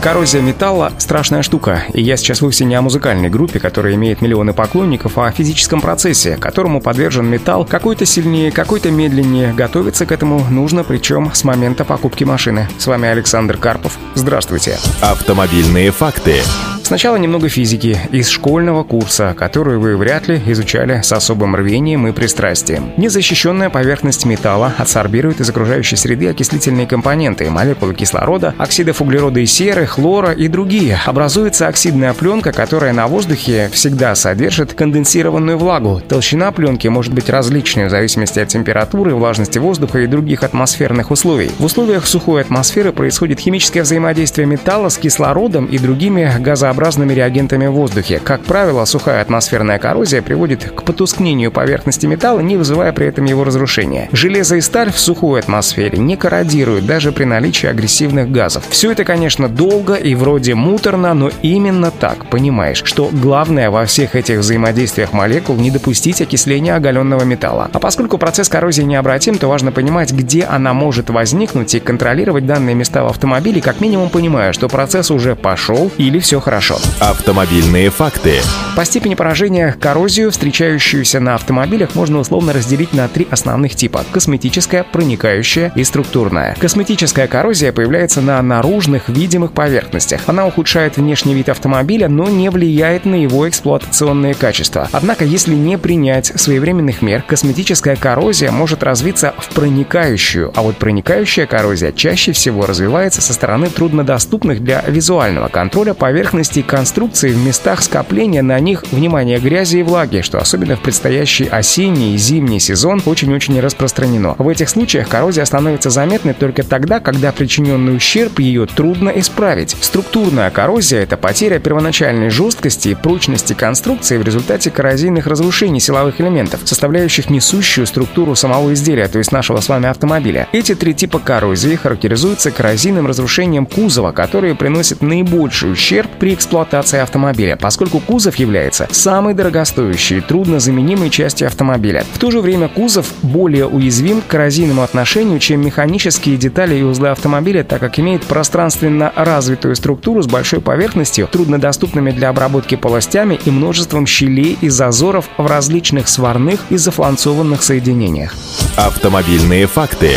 Коррозия металла – страшная штука, и я сейчас вовсе не о музыкальной группе, которая имеет миллионы поклонников, а о физическом процессе, которому подвержен металл, какой-то сильнее, какой-то медленнее. Готовиться к этому нужно, причем с момента покупки машины. С вами Александр Карпов. Здравствуйте. Автомобильные факты. Сначала немного физики из школьного курса, которую вы вряд ли изучали с особым рвением и пристрастием. Незащищенная поверхность металла адсорбирует из окружающей среды окислительные компоненты, молекулы кислорода, оксидов углерода и серы, хлора и другие. Образуется оксидная пленка, которая на воздухе всегда содержит конденсированную влагу. Толщина пленки может быть различной в зависимости от температуры, влажности воздуха и других атмосферных условий. В условиях сухой атмосферы происходит химическое взаимодействие металла с кислородом и другими газообразными газообразными реагентами в воздухе. Как правило, сухая атмосферная коррозия приводит к потускнению поверхности металла, не вызывая при этом его разрушения. Железо и сталь в сухой атмосфере не корродируют даже при наличии агрессивных газов. Все это, конечно, долго и вроде муторно, но именно так, понимаешь, что главное во всех этих взаимодействиях молекул не допустить окисления оголенного металла. А поскольку процесс коррозии необратим, то важно понимать, где она может возникнуть и контролировать данные места в автомобиле, как минимум понимая, что процесс уже пошел или все хорошо хорошо. Автомобильные факты. По степени поражения коррозию, встречающуюся на автомобилях, можно условно разделить на три основных типа – косметическая, проникающая и структурная. Косметическая коррозия появляется на наружных видимых поверхностях. Она ухудшает внешний вид автомобиля, но не влияет на его эксплуатационные качества. Однако, если не принять своевременных мер, косметическая коррозия может развиться в проникающую, а вот проникающая коррозия чаще всего развивается со стороны труднодоступных для визуального контроля поверхностей поверхностей конструкции в местах скопления на них внимание грязи и влаги, что особенно в предстоящий осенний и зимний сезон очень-очень распространено. В этих случаях коррозия становится заметной только тогда, когда причиненный ущерб ее трудно исправить. Структурная коррозия – это потеря первоначальной жесткости и прочности конструкции в результате коррозийных разрушений силовых элементов, составляющих несущую структуру самого изделия, то есть нашего с вами автомобиля. Эти три типа коррозии характеризуются коррозийным разрушением кузова, которые приносят наибольший ущерб при эксплуатации эксплуатации автомобиля, поскольку кузов является самой дорогостоящей и труднозаменимой частью автомобиля. В то же время кузов более уязвим к коррозийному отношению, чем механические детали и узлы автомобиля, так как имеет пространственно развитую структуру с большой поверхностью, труднодоступными для обработки полостями и множеством щелей и зазоров в различных сварных и зафланцованных соединениях. Автомобильные факты.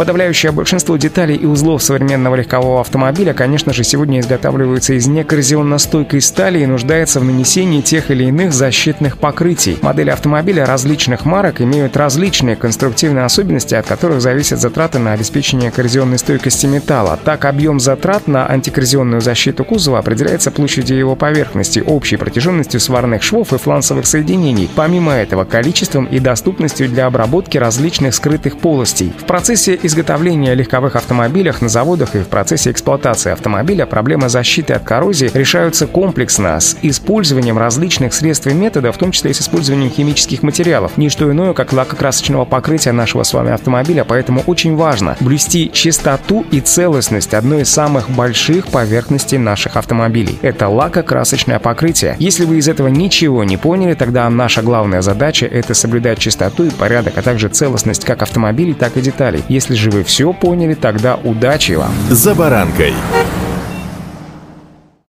Подавляющее большинство деталей и узлов современного легкового автомобиля, конечно же, сегодня изготавливаются из некоррозионно-стойкой стали и нуждается в нанесении тех или иных защитных покрытий. Модели автомобиля различных марок имеют различные конструктивные особенности, от которых зависят затраты на обеспечение коррозионной стойкости металла. Так, объем затрат на антикоррозионную защиту кузова определяется площадью его поверхности, общей протяженностью сварных швов и фланцевых соединений. Помимо этого, количеством и доступностью для обработки различных скрытых полостей. В процессе изготовления легковых автомобилях на заводах и в процессе эксплуатации автомобиля проблемы защиты от коррозии решаются комплексно с использованием различных средств и методов, в том числе и с использованием химических материалов. Не что иное, как лакокрасочного покрытия нашего с вами автомобиля, поэтому очень важно блюсти чистоту и целостность одной из самых больших поверхностей наших автомобилей. Это лакокрасочное покрытие. Если вы из этого ничего не поняли, тогда наша главная задача — это соблюдать чистоту и порядок, а также целостность как автомобилей, так и деталей. Же вы все поняли, тогда удачи вам. За баранкой.